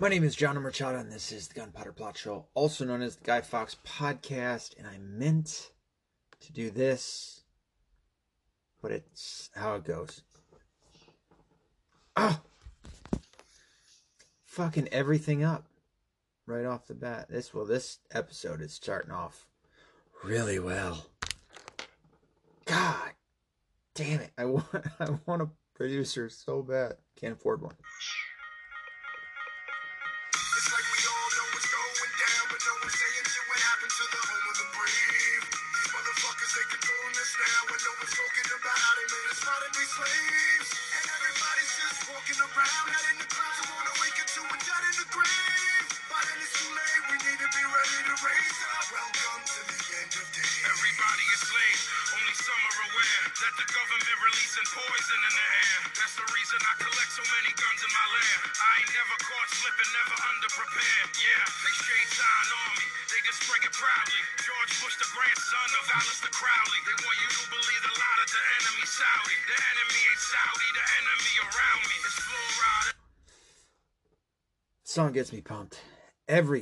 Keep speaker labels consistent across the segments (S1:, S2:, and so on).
S1: My name is John Machado, and this is the Gunpowder Plot Show, also known as the Guy Fawkes Podcast. And I meant to do this, but it's how it goes. Ah! Fucking everything up right off the bat. This, well, this episode is starting off really well. God damn it. I want, I want a producer so bad. Can't afford one.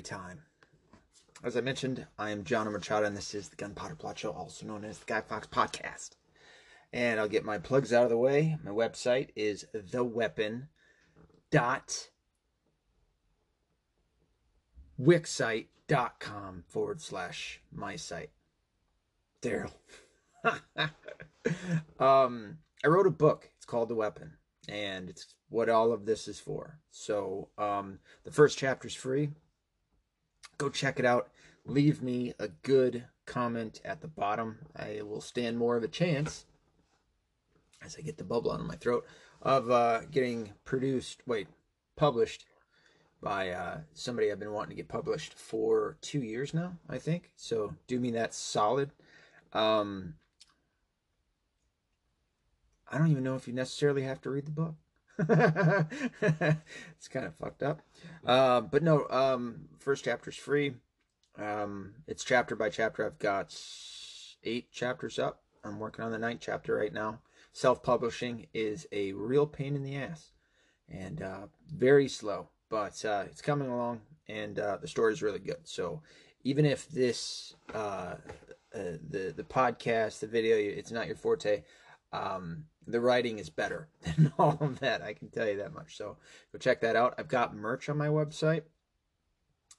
S1: Time. As I mentioned, I am John Machado, and this is the Gunpowder Plot Show, also known as the Guy Fawkes Podcast. And I'll get my plugs out of the way. My website is theweapon dot wixsite.com forward slash my site. Daryl. um, I wrote a book. It's called The Weapon, and it's what all of this is for. So, um, the first chapter is free. Go check it out. Leave me a good comment at the bottom. I will stand more of a chance as I get the bubble out of my throat of uh, getting produced. Wait, published by uh, somebody I've been wanting to get published for two years now, I think. So do me that solid. Um, I don't even know if you necessarily have to read the book. it's kind of fucked up. Uh, but no, um, first chapter's free. Um, it's chapter by chapter. I've got eight chapters up. I'm working on the ninth chapter right now. Self publishing is a real pain in the ass and uh, very slow, but uh, it's coming along, and uh, the story is really good. So even if this uh, uh, the the podcast, the video, it's not your forte, um, the writing is better than all of that. I can tell you that much. So go check that out. I've got merch on my website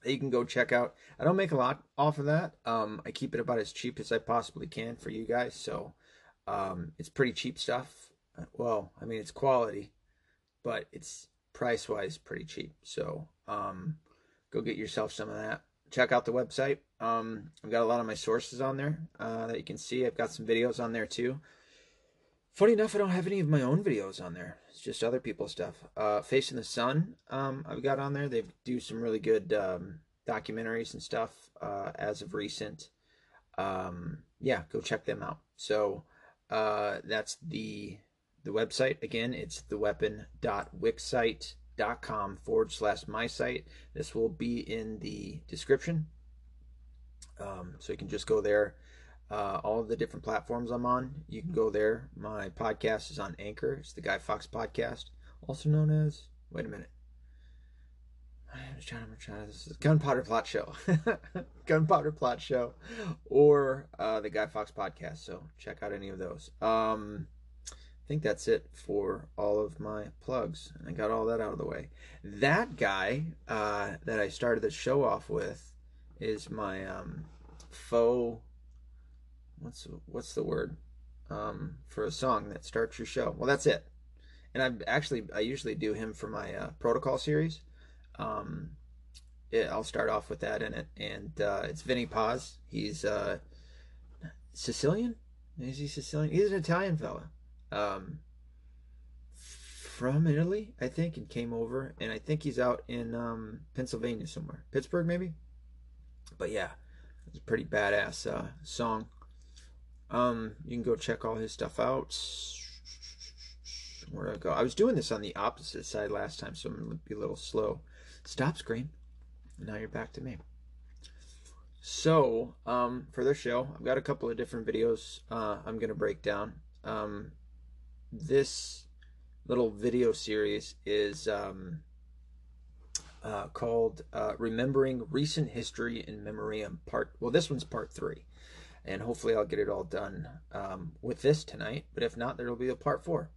S1: that you can go check out. I don't make a lot off of that. Um, I keep it about as cheap as I possibly can for you guys. So um, it's pretty cheap stuff. Well, I mean it's quality, but it's price wise pretty cheap. So um, go get yourself some of that. Check out the website. Um, I've got a lot of my sources on there uh, that you can see. I've got some videos on there too. Funny enough, I don't have any of my own videos on there. It's just other people's stuff. Uh, Facing the Sun, um, I've got on there. They do some really good um, documentaries and stuff uh, as of recent. Um, yeah, go check them out. So uh, that's the the website again. It's theweapon.wixsite.com forward slash my site. This will be in the description, um, so you can just go there uh, all the different platforms I'm on. You can go there. My podcast is on Anchor. It's the Guy Fawkes Podcast, also known as. Wait a minute. Name is John Machado. This is Gunpowder Plot Show, Gunpowder Plot Show, or uh, the Guy Fawkes Podcast. So check out any of those. Um, I think that's it for all of my plugs. I got all that out of the way. That guy uh, that I started the show off with is my um, faux what's what's the word um, for a song that starts your show? Well, that's it. And I actually I usually do him for my uh, protocol series. Um, it, I'll start off with that in it, and uh, it's Vinnie Paz. He's uh, Sicilian. Is he Sicilian? He's an Italian fella. Um, from Italy, I think, and came over, and I think he's out in um, Pennsylvania somewhere, Pittsburgh maybe. But yeah, it's a pretty badass uh, song. Um, you can go check all his stuff out. Where I go? I was doing this on the opposite side last time, so I'm gonna be a little slow. Stop screen. Now you're back to me. So, um, for this show, I've got a couple of different videos uh, I'm gonna break down. Um, this little video series is um, uh, called uh, "Remembering Recent History in Memoriam." Part well, this one's part three, and hopefully I'll get it all done um, with this tonight. But if not, there'll be a part four.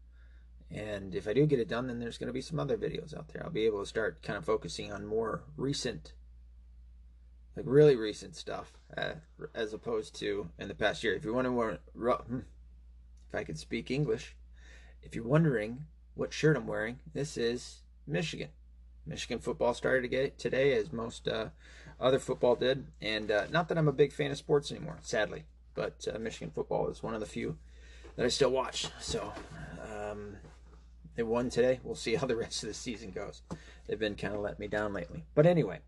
S1: And if I do get it done, then there's going to be some other videos out there. I'll be able to start kind of focusing on more recent, like really recent stuff, uh, as opposed to in the past year. If wondering, what, hmm, if I could speak English, if you're wondering what shirt I'm wearing, this is Michigan. Michigan football started today, as most uh, other football did. And uh, not that I'm a big fan of sports anymore, sadly, but uh, Michigan football is one of the few that I still watch. So um, they won today. We'll see how the rest of the season goes. They've been kind of letting me down lately. But anyway,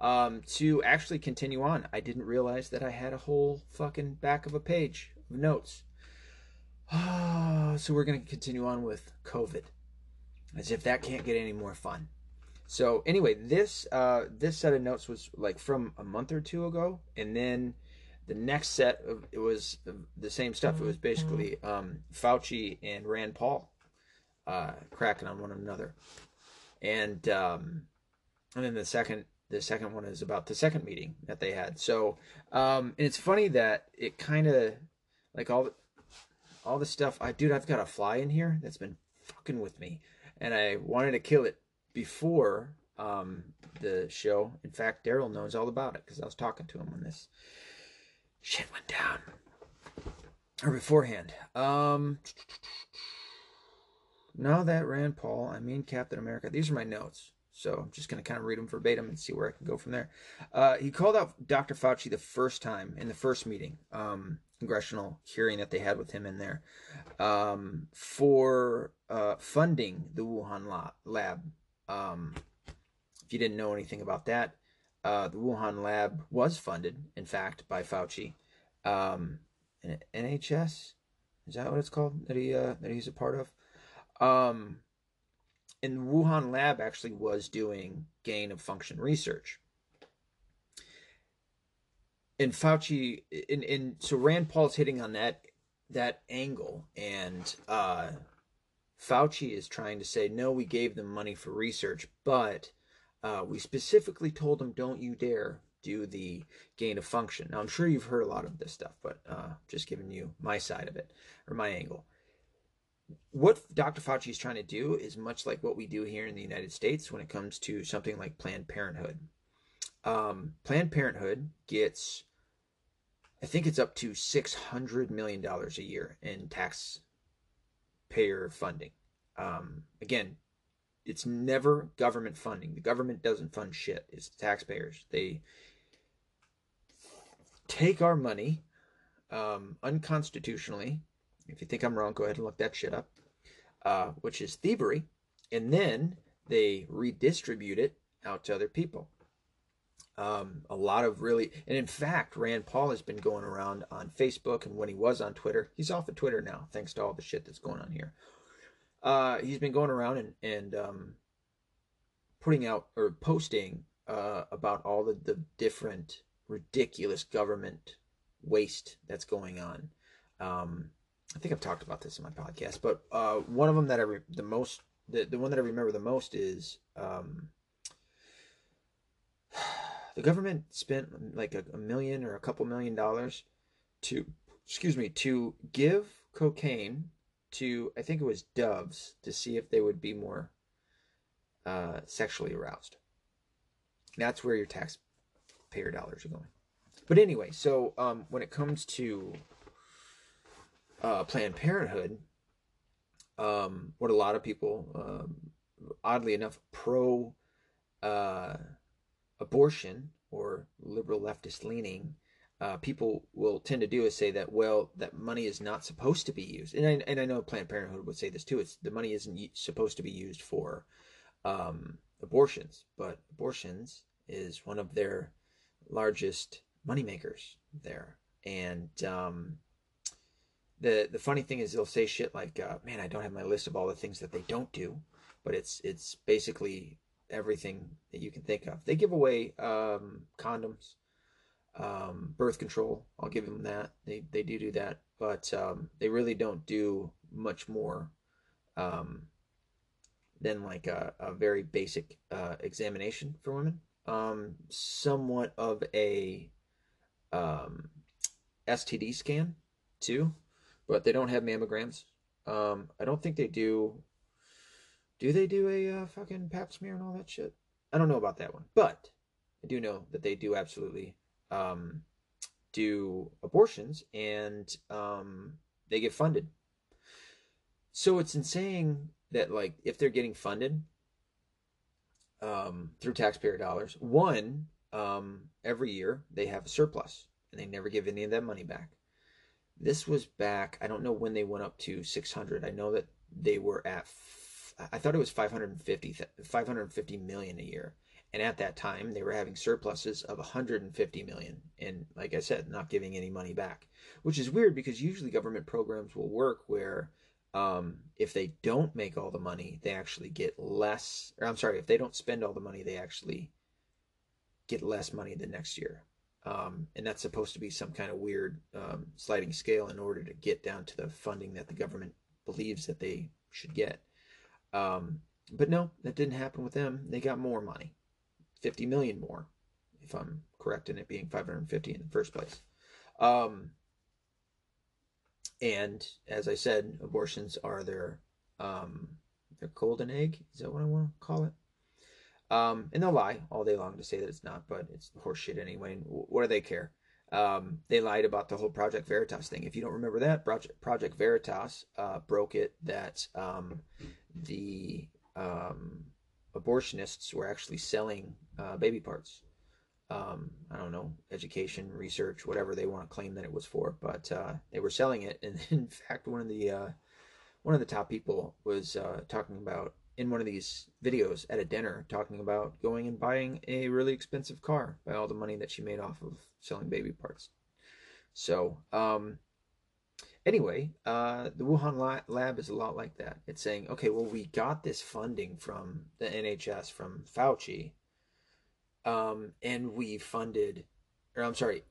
S1: um, to actually continue on, I didn't realize that I had a whole fucking back of a page of notes. so we're going to continue on with COVID, as if that can't get any more fun. So anyway, this uh, this set of notes was like from a month or two ago, and then the next set of it was the same stuff. It was basically um, Fauci and Rand Paul uh, cracking on one another, and um, and then the second the second one is about the second meeting that they had. So um, and it's funny that it kind of like all the, all the stuff. I dude, I've got a fly in here that's been fucking with me, and I wanted to kill it before um, the show. In fact, Daryl knows all about it because I was talking to him when this shit went down or beforehand. Um, now that Rand Paul, I mean Captain America. These are my notes. So I'm just going to kind of read them verbatim and see where I can go from there. Uh, he called out Dr. Fauci the first time in the first meeting, um, congressional hearing that they had with him in there, um, for uh, funding the Wuhan lab. Um, if you didn't know anything about that, uh, the Wuhan lab was funded, in fact, by Fauci. Um, NHS is that what it's called that he uh, that he's a part of? Um, and the Wuhan lab actually was doing gain of function research. And Fauci, and, and so Rand Paul's hitting on that that angle, and uh, Fauci is trying to say, no, we gave them money for research, but uh, we specifically told them, don't you dare do the gain of function. Now, I'm sure you've heard a lot of this stuff, but uh, just giving you my side of it or my angle what Dr. Fauci is trying to do is much like what we do here in the United States when it comes to something like Planned Parenthood. Um, Planned Parenthood gets, I think it's up to $600 million a year in taxpayer funding. Um, again, it's never government funding. The government doesn't fund shit. It's the taxpayers. They take our money um, unconstitutionally if you think I'm wrong, go ahead and look that shit up, uh, which is thievery. And then they redistribute it out to other people. Um, a lot of really, and in fact, Rand Paul has been going around on Facebook, and when he was on Twitter, he's off of Twitter now, thanks to all the shit that's going on here. Uh, he's been going around and, and um, putting out or posting uh, about all the, the different ridiculous government waste that's going on. Um, I think I've talked about this in my podcast, but uh, one of them that I re- the most the, the one that I remember the most is um, the government spent like a, a million or a couple million dollars to excuse me to give cocaine to I think it was doves to see if they would be more uh, sexually aroused. That's where your taxpayer dollars are going. But anyway, so um, when it comes to uh, Planned Parenthood, um, what a lot of people, um, oddly enough, pro uh, abortion or liberal leftist leaning uh, people will tend to do is say that well that money is not supposed to be used. And I, and I know Planned Parenthood would say this too it's the money isn't supposed to be used for um, abortions. But abortions is one of their largest moneymakers there. And um, the the funny thing is they'll say shit like, uh, "Man, I don't have my list of all the things that they don't do," but it's it's basically everything that you can think of. They give away um, condoms, um, birth control. I'll give them that. They they do do that, but um, they really don't do much more um, than like a, a very basic uh, examination for women. Um, somewhat of a um, STD scan too, but they don't have mammograms. Um, I don't think they do. Do they do a uh, fucking pap smear and all that shit? I don't know about that one, but I do know that they do absolutely um, do abortions and um, they get funded. So it's insane that like if they're getting funded um, through taxpayer dollars, one um, every year they have a surplus and they never give any of that money back. This was back. I don't know when they went up to 600. I know that they were at. I thought it was 550 550 million a year. And at that time, they were having surpluses of 150 million, and like I said, not giving any money back, which is weird because usually government programs will work where um, if they don't make all the money, they actually get less. Or I'm sorry, if they don't spend all the money, they actually get less money the next year. Um, and that's supposed to be some kind of weird um, sliding scale in order to get down to the funding that the government believes that they should get. Um, but no, that didn't happen with them. They got more money, 50 million more, if I'm correct in it being 550 in the first place. Um, and as I said, abortions are their um, their golden egg. Is that what I want to call it? Um, and they'll lie all day long to say that it's not, but it's horseshit anyway. What do they care? Um, they lied about the whole Project Veritas thing. If you don't remember that, Project, Project Veritas uh, broke it that um, the um, abortionists were actually selling uh, baby parts. Um, I don't know, education, research, whatever they want to claim that it was for, but uh, they were selling it. And in fact, one of the uh, one of the top people was uh, talking about in one of these videos at a dinner talking about going and buying a really expensive car by all the money that she made off of selling baby parts. So, um, anyway, uh, the Wuhan lab is a lot like that. It's saying, okay, well, we got this funding from the NHS, from Fauci, um, and we funded, or I'm sorry,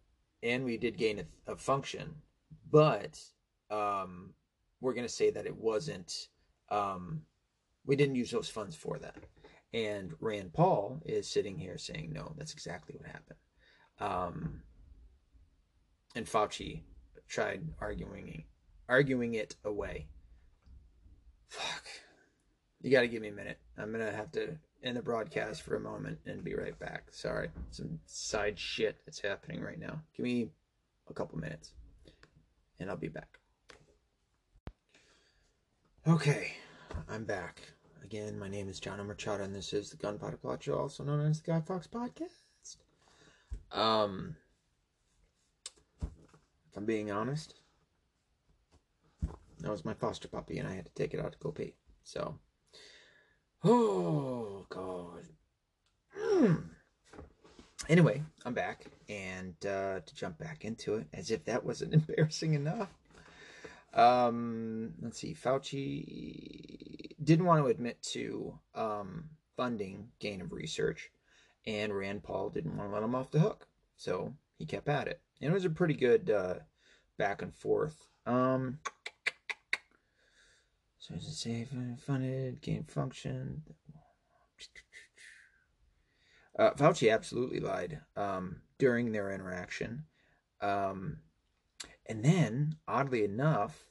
S1: and we did gain a, a function, but um, we're going to say that it wasn't. Um, we didn't use those funds for that. And Rand Paul is sitting here saying, no, that's exactly what happened. Um, and Fauci tried arguing arguing it away. Fuck. You got to give me a minute. I'm going to have to end the broadcast for a moment and be right back. Sorry. Some side shit that's happening right now. Give me a couple minutes and I'll be back. Okay, I'm back. Again, my name is John Machado, and this is the Gunpowder Plot Show, also known as the Guy Fawkes Podcast. Um, if I'm being honest, that was my foster puppy, and I had to take it out to go pee. So, oh god. Mm. Anyway, I'm back, and uh, to jump back into it, as if that wasn't embarrassing enough. Um, let's see. Fauci didn't want to admit to um, funding gain of research, and Rand Paul didn't want to let him off the hook, so he kept at it. And it was a pretty good uh, back and forth. Um, so safe and funded gain function. Uh, Fauci absolutely lied um, during their interaction. Um, and then, oddly enough,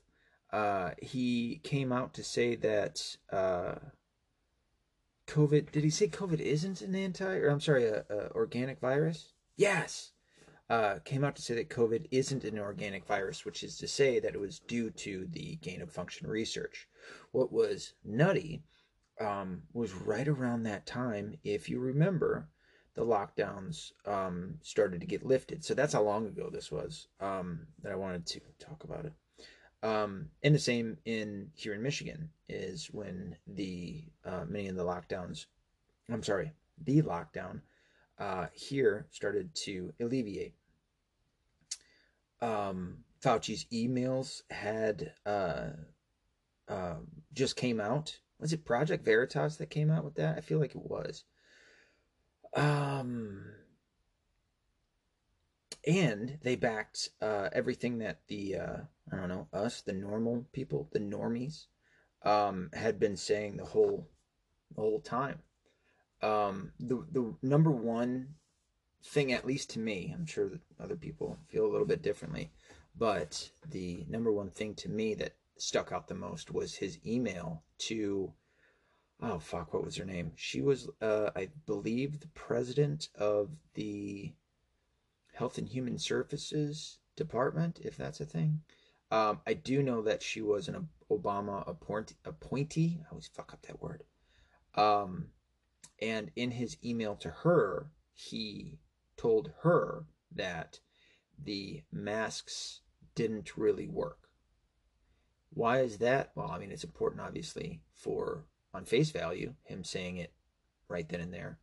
S1: uh, he came out to say that uh, COVID. Did he say COVID isn't an anti? Or I'm sorry, a, a organic virus? Yes. Uh, came out to say that COVID isn't an organic virus, which is to say that it was due to the gain of function research. What was nutty um, was right around that time, if you remember, the lockdowns um, started to get lifted. So that's how long ago this was um, that I wanted to talk about it. Um, and the same in here in Michigan is when the uh, many of the lockdowns, I'm sorry, the lockdown uh, here started to alleviate. Um, Fauci's emails had uh, uh, just came out. Was it Project Veritas that came out with that? I feel like it was. Um, and they backed uh, everything that the uh, I don't know us, the normal people, the normies, um, had been saying the whole the whole time. Um, the the number one thing, at least to me, I'm sure that other people feel a little bit differently, but the number one thing to me that stuck out the most was his email to oh fuck what was her name she was uh i believe the president of the health and human services department if that's a thing um i do know that she was an obama appoint- appointee i always fuck up that word um and in his email to her he told her that the masks didn't really work why is that? Well, I mean, it's important, obviously, for on face value, him saying it right then and there.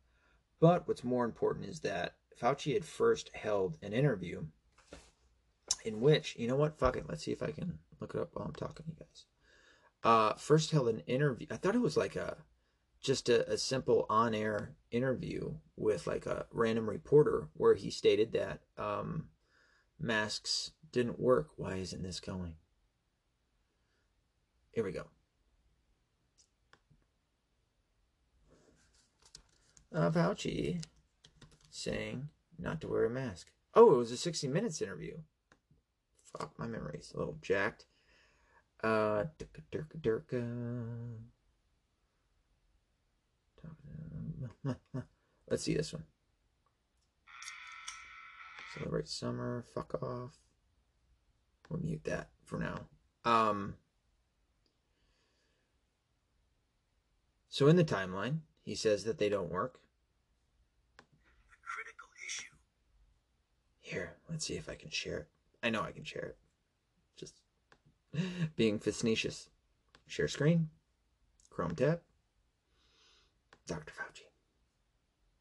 S1: But what's more important is that Fauci had first held an interview in which, you know what? Fuck it. Let's see if I can look it up while I'm talking to you guys. Uh, first held an interview. I thought it was like a just a, a simple on-air interview with like a random reporter where he stated that um, masks didn't work. Why isn't this going? Here we go. Uh, Fauci saying not to wear a mask. Oh, it was a 60 Minutes interview. Fuck, my memory's a little jacked. Uh. Let's see this one. Celebrate summer. Fuck off. We'll mute that for now. Um, So in the timeline, he says that they don't work. Here, let's see if I can share it. I know I can share it. Just being facetious. Share screen. Chrome tab. Dr. Fauci.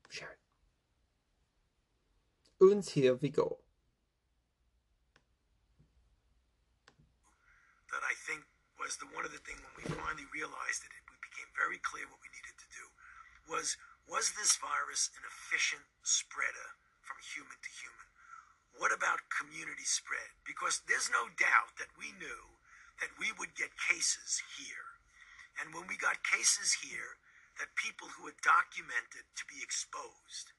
S1: Share it. Und here we go.
S2: That I think was the one of the things when we finally realized that it, it became very clear what we needed to do was was this virus an efficient spreader from human to human? What about community spread? Because there's no doubt that we knew that we would get cases here. And when we got cases here, that people who had documented to be exposed,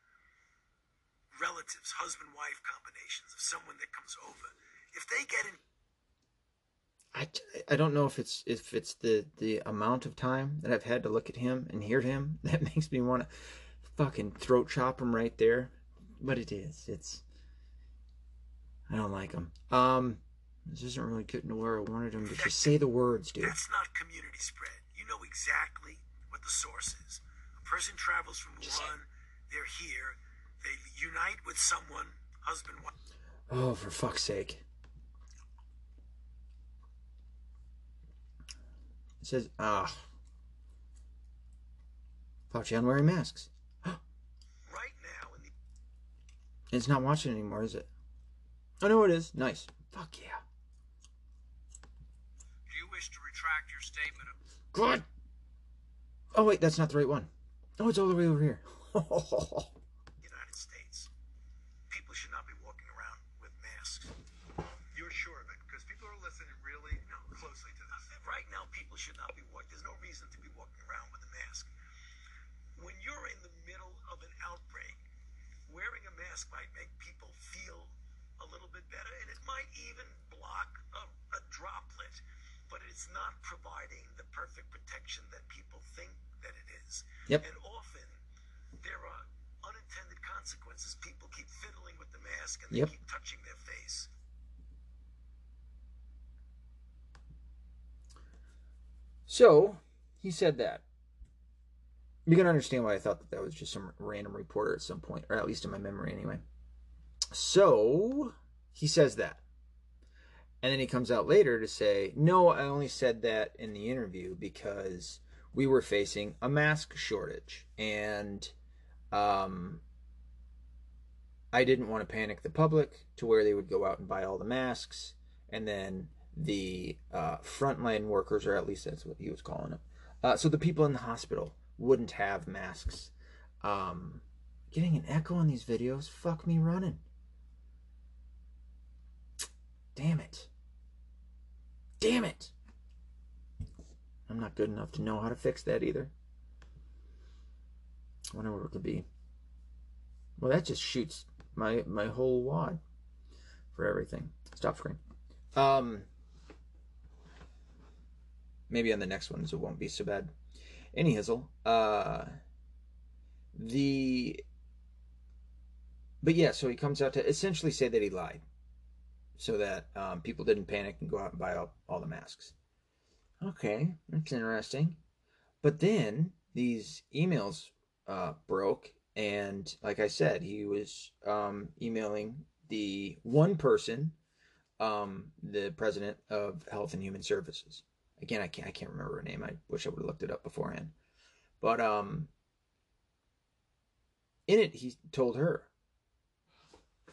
S2: relatives, husband wife combinations of someone that comes over, if they get in
S1: I, I don't know if it's if it's the the amount of time that I've had to look at him and hear him that makes me want to fucking throat chop him right there, but it is. It's I don't like him. Um, this isn't really getting to where I wanted him to just say the words, dude.
S2: That's not community spread. You know exactly what the source is. A person travels from
S1: Just
S2: Wuhan, they're here, they unite with someone, husband, wife.
S1: Oh, for fuck's sake! It says, ah, Fauci on wearing masks.
S2: Right now, in the
S1: It's not watching anymore, is it? Oh know it is. Nice. Fuck yeah.
S3: Do you wish to retract your statement of
S1: Good. Oh wait, that's not the right one. Oh, it's all the way over here.
S2: United States, people should not be walking around with masks.
S4: You're sure of it? Because people are listening really closely to this.
S2: Right now, people should not be walking. There's no reason to be walking around with a mask. When you're in the middle of an outbreak, wearing a mask might make people little bit better, and it might even block a, a droplet, but it's not providing the perfect protection that people think that it is.
S1: Yep.
S2: And often there are unintended consequences. People keep fiddling with the mask and they
S1: Yep.
S2: keep touching their face.
S1: so he said that. You can understand why I thought that that was just some random reporter at some point, or at least in my memory anyway. So he says that. And then he comes out later to say, no, I only said that in the interview because we were facing a mask shortage. And um, I didn't want to panic the public to where they would go out and buy all the masks. And then the uh, frontline workers, or at least that's what he was calling them. Uh, so the people in the hospital wouldn't have masks. Um, getting an echo on these videos, fuck me running. Damn it. Damn it. I'm not good enough to know how to fix that either. I wonder what it could be. Well, that just shoots my my whole wad for everything. Stop screen. Um, maybe on the next ones it won't be so bad. Any hizzle. Uh, the but yeah, so he comes out to essentially say that he lied, so that um, people didn't panic and go out and buy all, all the masks. Okay, that's interesting. But then these emails uh, broke, and like I said, he was um, emailing the one person, um, the president of Health and Human Services. Again, I can't I can't remember her name. I wish I would have looked it up beforehand. But um, in it, he told her,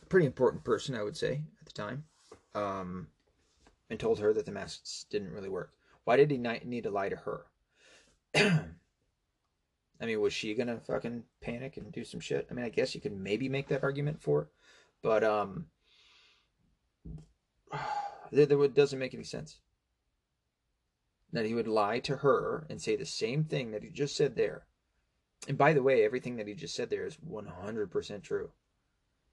S1: pretty important person, I would say, at the time, um, and told her that the masks didn't really work. Why did he need to lie to her? I mean, was she gonna fucking panic and do some shit? I mean, I guess you could maybe make that argument for, it, but um, there doesn't make any sense that he would lie to her and say the same thing that he just said there. And by the way, everything that he just said there is 100% true.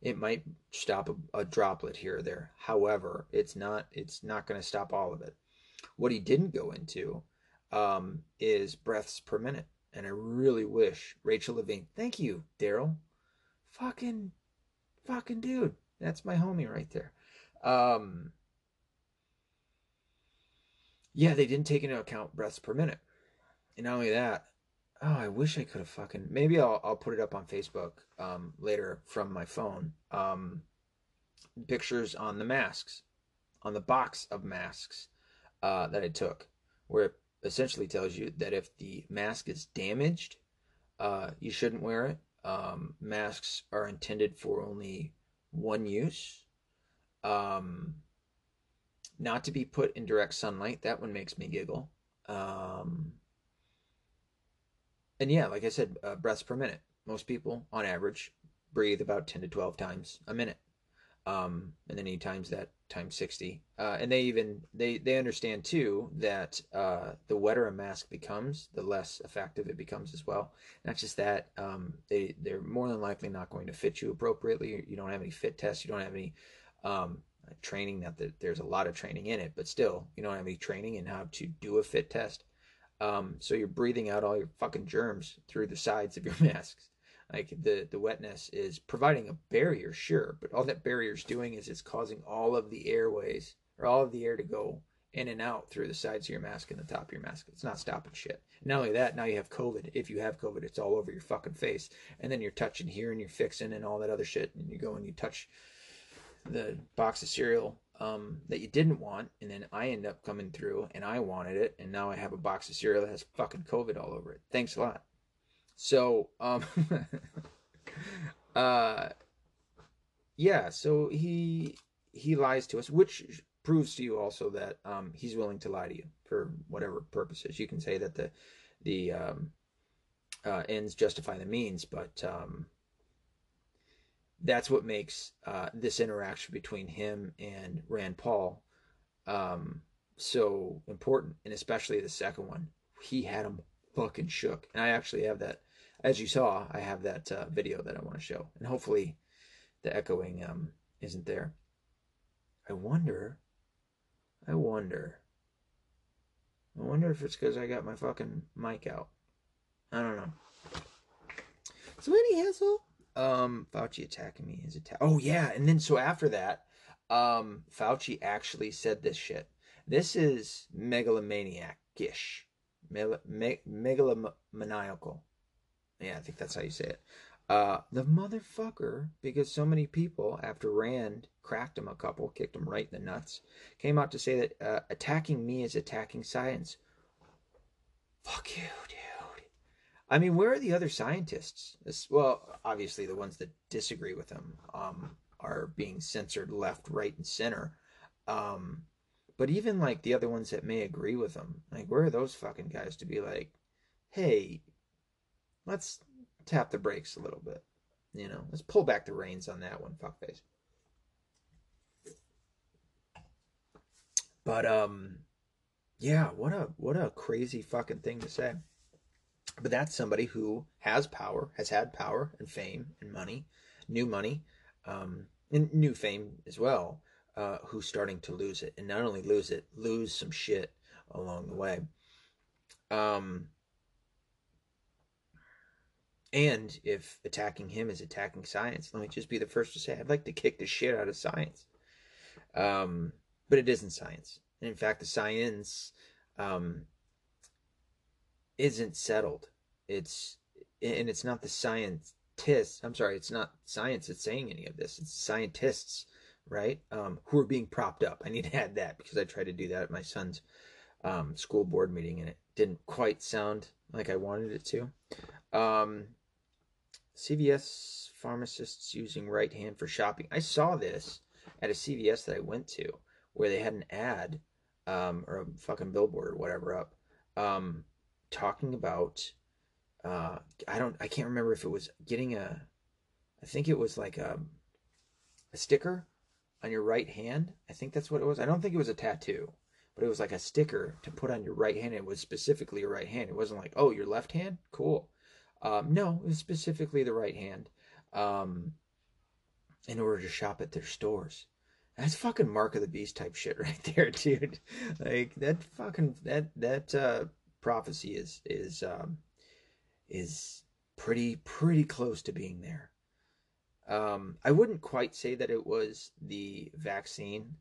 S1: It might stop a, a droplet here or there. However, it's not it's not going to stop all of it. What he didn't go into um, is breaths per minute. And I really wish Rachel Levine. Thank you, Daryl. Fucking, fucking dude. That's my homie right there. Um, yeah, they didn't take into account breaths per minute. And not only that, oh, I wish I could have fucking. Maybe I'll I'll put it up on Facebook um, later from my phone. Um, pictures on the masks, on the box of masks uh, that I took, where it essentially tells you that if the mask is damaged, uh, you shouldn't wear it. Um, masks are intended for only one use. Um, not to be put in direct sunlight. That one makes me giggle. Um, and yeah, like I said, uh, breaths per minute. Most people, on average, breathe about 10 to 12 times a minute. Um, and then he times that times 60. Uh, and they even, they, they understand too that uh, the wetter a mask becomes, the less effective it becomes as well. Not just that, um, they, they're more than likely not going to fit you appropriately. You don't have any fit tests. You don't have any um, training. Not that there's a lot of training in it, but still, you don't have any training in how to do a fit test. Um, so you're breathing out all your fucking germs through the sides of your masks. Like the the wetness is providing a barrier, sure, but all that barrier is doing is it's causing all of the airways or all of the air to go in and out through the sides of your mask and the top of your mask. It's not stopping shit. Not only that, now you have COVID. If you have COVID, it's all over your fucking face, and then you're touching here and you're fixing and all that other shit, and you go and you touch the box of cereal um, that you didn't want, and then I end up coming through and I wanted it, and now I have a box of cereal that has fucking COVID all over it. Thanks a lot. So, um, uh, yeah, so he he lies to us, which proves to you also that um, he's willing to lie to you for whatever purposes. You can say that the the um, uh, ends justify the means, but um, that's what makes uh, this interaction between him and Rand Paul um, so important, and especially the second one. He had him fucking shook, and I actually have that. As you saw, I have that uh, video that I want to show, and hopefully, the echoing um, isn't there. I wonder. I wonder. I wonder if it's because I got my fucking mic out. I don't know. So any hassle? Um Fauci attacking me is attack. Oh yeah, and then so after that, um Fauci actually said this shit. This is megalomaniac-ish. Mel- me- megalomaniacal. Yeah, I think that's how you say it. Uh, the motherfucker, because so many people, after Rand cracked him a couple, kicked him right in the nuts, came out to say that uh, attacking me is attacking science. Fuck you, dude. I mean, where are the other scientists? Well, obviously the ones that disagree with him um, are being censored left, right, and center. Um, but even like the other ones that may agree with him, like where are those fucking guys to be like, hey, let's tap the brakes a little bit, you know, let's pull back the reins on that one, fuckface. But um, yeah, what a what a crazy fucking thing to say. But that's somebody who has power, has had power and fame and money, new money, um, and new fame as well, uh, who's starting to lose it. And not only lose it, lose some shit along the way. Um, and if attacking him is attacking science, let me just be the first to say I'd like to kick the shit out of science. Um, but it isn't science. And in fact, the science um, isn't settled. It's and it's not the scientists. I'm sorry, it's not science that's saying any of this. It's scientists, right? Um, who are being propped up. I need to add that because I tried to do that at my son's um, school board meeting and it didn't quite sound like I wanted it to. Um, CVS pharmacists using right hand for shopping. I saw this at a CVS that I went to where they had an ad um, or a fucking billboard or whatever up um, talking about uh, I don't I can't remember if it was getting a I think it was like a a sticker on your right hand. I think that's what it was. I don't think it was a tattoo, but it was like a sticker to put on your right hand. It was specifically your right hand. It wasn't like, oh, your left hand? Cool. Um, no, it was specifically the right hand. Um, in order to shop at their stores. That's fucking mark of the beast type shit right there, dude. Like that fucking that that uh prophecy is is um is pretty pretty close to being there. Um I wouldn't quite say that it was the vaccine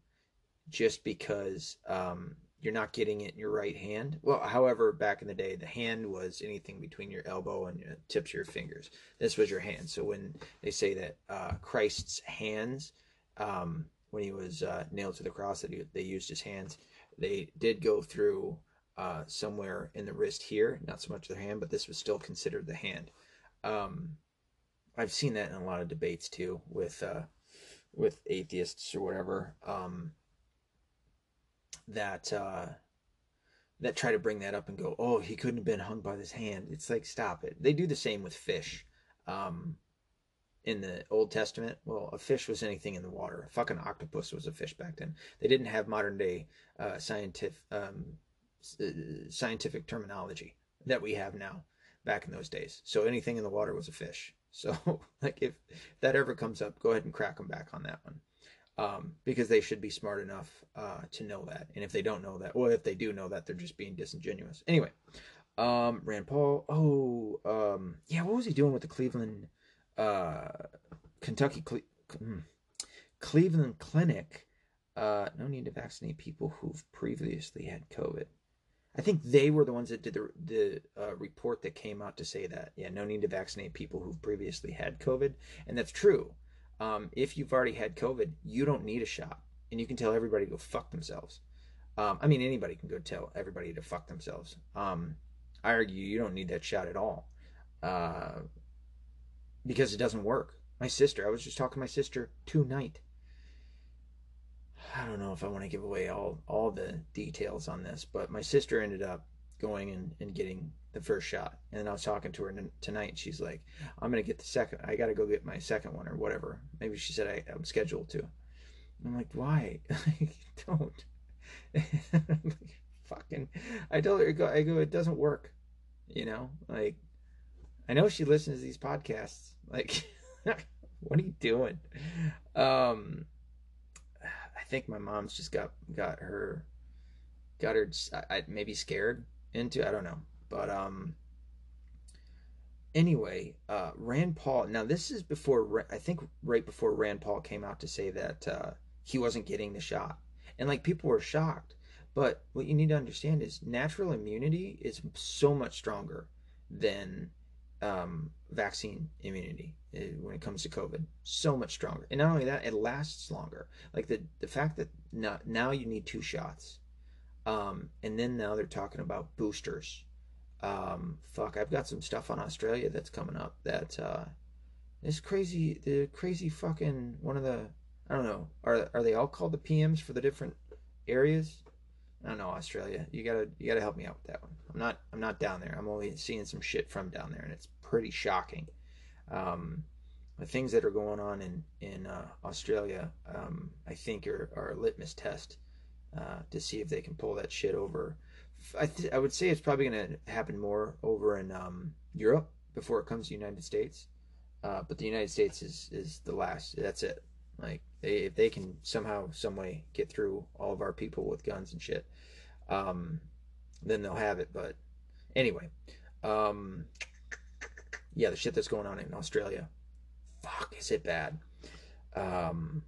S1: just because um you're not getting it in your right hand. Well, however, back in the day, the hand was anything between your elbow and the tips of your fingers. This was your hand. So when they say that uh, Christ's hands, um, when he was uh, nailed to the cross, that he, they used his hands, they did go through uh, somewhere in the wrist here, not so much the hand, but this was still considered the hand. Um, I've seen that in a lot of debates too with uh, with atheists or whatever. Um, that uh, that try to bring that up and go, oh, he couldn't have been hung by this hand. It's like, stop it. They do the same with fish. Um, in the Old Testament, well, a fish was anything in the water. A fucking octopus was a fish back then. They didn't have modern day uh, scientific um, scientific terminology that we have now back in those days. So anything in the water was a fish. So like if that ever comes up, go ahead and crack them back on that one um, because they should be smart enough uh, to know that. And if they don't know that, or if they do know that, they're just being disingenuous. Anyway, um, Rand Paul. Oh, um, yeah. What was he doing with the Cleveland, uh, Kentucky, Cle- hmm, Cleveland Clinic? Uh, no need to vaccinate people who've previously had COVID. I think they were the ones that did the the uh, report that came out to say that. Yeah, no need to vaccinate people who've previously had COVID, and that's true um, if you've already had COVID, you don't need a shot, and you can tell everybody to go fuck themselves. Um, I mean, anybody can go tell everybody to fuck themselves. Um, I argue you don't need that shot at all uh, because it doesn't work. My sister, I was just talking to my sister tonight. I don't know if I want to give away all all the details on this, but my sister ended up going and, and getting the first shot. And then I was talking to her tonight. She's like, I'm going to get the second. I got to go get my second one or whatever. Maybe she said I, I'm scheduled to. I'm like, why? don't. Fucking. I told her, I go, I go, it doesn't work. You know, like, I know she listens to these podcasts. Like, what are you doing? Um, think my mom's just got, got her, got her, I, maybe scared into, I don't know but um, anyway, uh, Rand Paul. Now this is before I think right before Rand Paul came out to say that uh, he wasn't getting the shot, and like people were shocked. But what you need to understand is natural immunity is so much stronger than um, vaccine immunity when it comes to COVID. So much stronger, and not only that, it lasts longer. Like the the fact that now now you need two shots, um, and then now they're talking about boosters um, fuck, I've got some stuff on Australia that's coming up that uh, is crazy. The crazy fucking one of the I don't know. Are are they all called the PMs for the different areas? I don't know Australia. You gotta you gotta help me out with that one. I'm not I'm not down there. I'm only seeing some shit from down there, and it's pretty shocking. Um, the things that are going on in in uh, Australia, um, I think, are, are a litmus test uh, to see if they can pull that shit over I th- I would say it's probably going to happen more over in um, Europe before it comes to the United States. Uh, but the United States is is the last. That's it. Like they if they can somehow some way get through all of our people with guns and shit, um, then they'll have it. But anyway, um, yeah, the shit that's going on in Australia, fuck, is it bad? Um,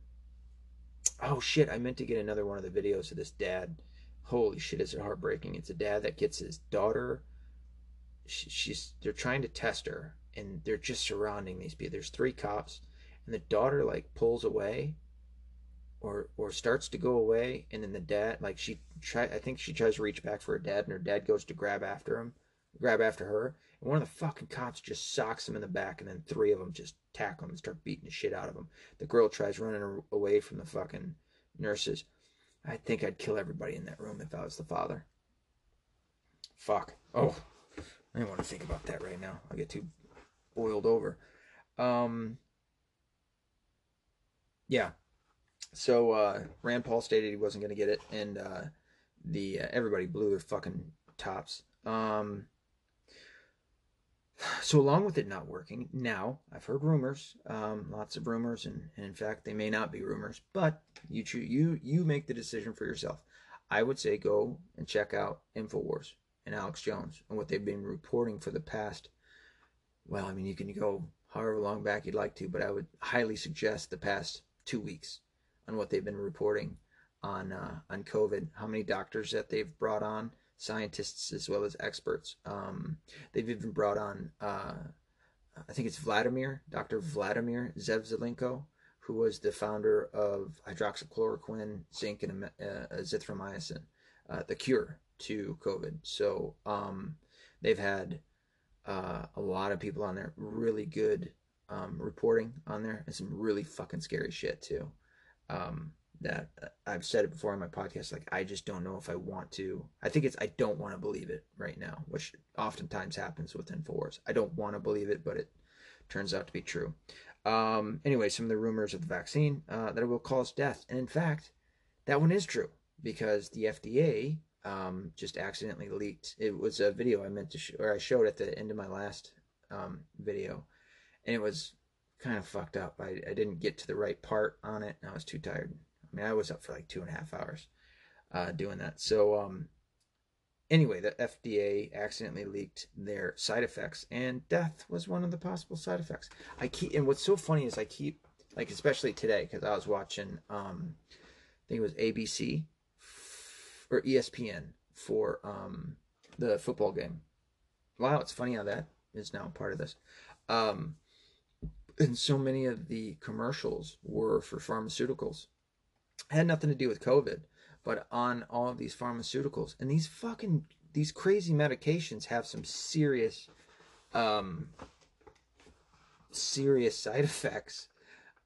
S1: oh shit, I meant to get another one of the videos of this dad. Holy shit, is it heartbreaking? It's a dad that gets his daughter. She, she's they're trying to test her, and they're just surrounding these people. There's three cops, and the daughter like pulls away, or or starts to go away, and then the dad like she try. I think she tries to reach back for her dad, and her dad goes to grab after him, grab after her, and one of the fucking cops just socks him in the back, and then three of them just tackle him and start beating the shit out of him. The girl tries running away from the fucking nurses. I think I'd kill everybody in that room if I was the father. Fuck. Oh, I don't want to think about that right now. I'll get too boiled over. Um, yeah. So uh, Rand Paul stated he wasn't going to get it, and uh, the uh, everybody blew their fucking tops. Um, so along with it not working, now I've heard rumors, um, lots of rumors, and, and in fact they may not be rumors, but you choo- you you make the decision for yourself. I would say go and check out Infowars and Alex Jones and what they've been reporting for the past. Well, I mean you can go however long back you'd like to, but I would highly suggest the past two weeks on what they've been reporting on uh, on COVID, how many doctors that they've brought on scientists as well as experts. Um, they've even brought on, uh, I think it's Vladimir, Dr. Vladimir Zev Zelenko, who was the founder of hydroxychloroquine, zinc, and uh, azithromycin, uh, the cure to COVID. So um, they've had uh, a lot of people on there, really good um, reporting on there, and some really fucking scary shit too. Um, that uh, I've said it before on my podcast. Like, I just don't know if I want to. I think it's, I don't want to believe it right now, which oftentimes happens with Infowars. I don't want to believe it, but it turns out to be true. Um, anyway, some of the rumors of the vaccine uh, that it will cause death. And in fact, that one is true because the FDA um, just accidentally leaked. It was a video I meant to show, or I showed at the end of my last um, video, and it was kind of fucked up. I, I didn't get to the right part on it, and I was too tired. I mean, I was up for like two and a half hours uh, doing that. So, um, anyway, the FDA accidentally leaked their side effects, and death was one of the possible side effects. I keep, and what's so funny is I keep, like, especially today, because I was watching, um, I think it was ABC or ESPN for um, the football game. Wow, it's funny how that is now part of this. Um, and so many of the commercials were for pharmaceuticals had nothing to do with COVID, but on all of these pharmaceuticals and these fucking these crazy medications have some serious, um, serious side effects.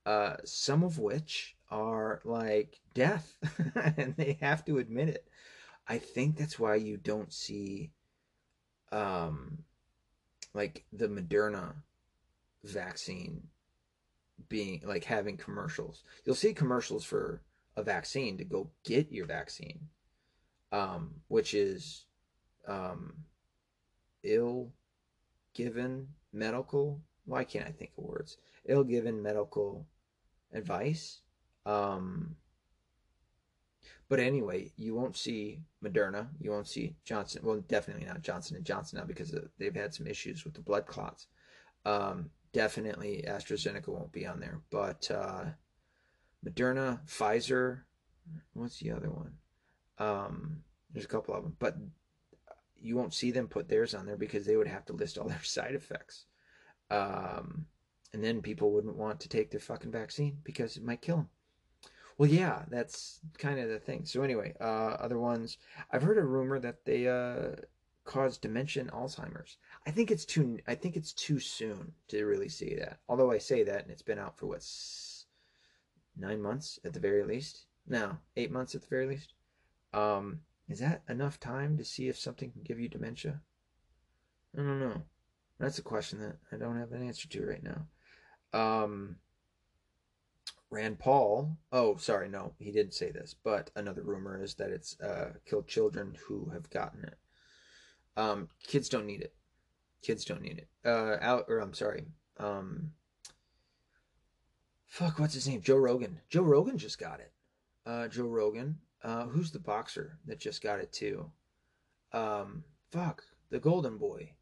S1: Uh, some of which are like death, and they have to admit it. I think that's why you don't see, um, like the Moderna vaccine being like having commercials. You'll see commercials for a vaccine to go get your vaccine, um, which is um, ill given medical. Why can't I think of words? Ill given medical advice. Um, but anyway, you won't see Moderna. You won't see Johnson. Well, definitely not Johnson and Johnson now because they've had some issues with the blood clots. Um, definitely AstraZeneca won't be on there, but uh, Moderna, Pfizer, what's the other one? Um, there's a couple of them, but you won't see them put theirs on there because they would have to list all their side effects. Um, and then people wouldn't want to take their fucking vaccine because it might kill them. Well, yeah, that's kind of the thing. So anyway, uh, other ones. I've heard a rumor that they uh, cause dementia and Alzheimer's. I think it's too. I think it's too soon to really see that. Although I say that, and it's been out for what nine months at the very least. No, eight months at the very least. Um, is that enough time to see if something can give you dementia? I don't know. That's a question that I don't have an answer to right now. Um, Rand Paul. Oh, sorry, no, he didn't say this. But another rumor is that it's uh, killed children who have gotten it. Um, kids don't need it. Kids don't need it. Uh, or I'm sorry. Um, fuck, what's his name? Joe Rogan. Joe Rogan just got it. Uh, Joe Rogan. Uh, who's the boxer that just got it too? Um, fuck, the Golden Boy.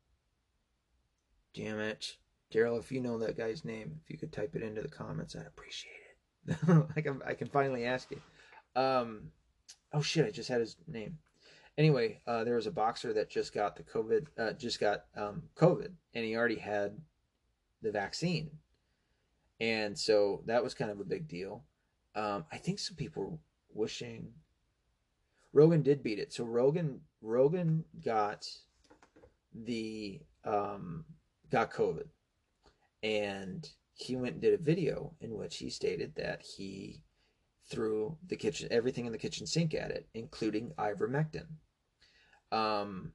S1: Damn it, Daryl. If you know that guy's name, if you could type it into the comments, I'd appreciate it. I can I can finally ask you. Um, oh shit, I just had his name. Anyway, uh, there was a boxer that just got the COVID, uh, just got um, COVID, and he already had the vaccine, and so that was kind of a big deal. Um, I think some people were wishing Rogan did beat it. So Rogan Rogan got the um, got COVID, and he went and did a video in which he stated that he threw the kitchen everything in the kitchen sink at it, including ivermectin. Um,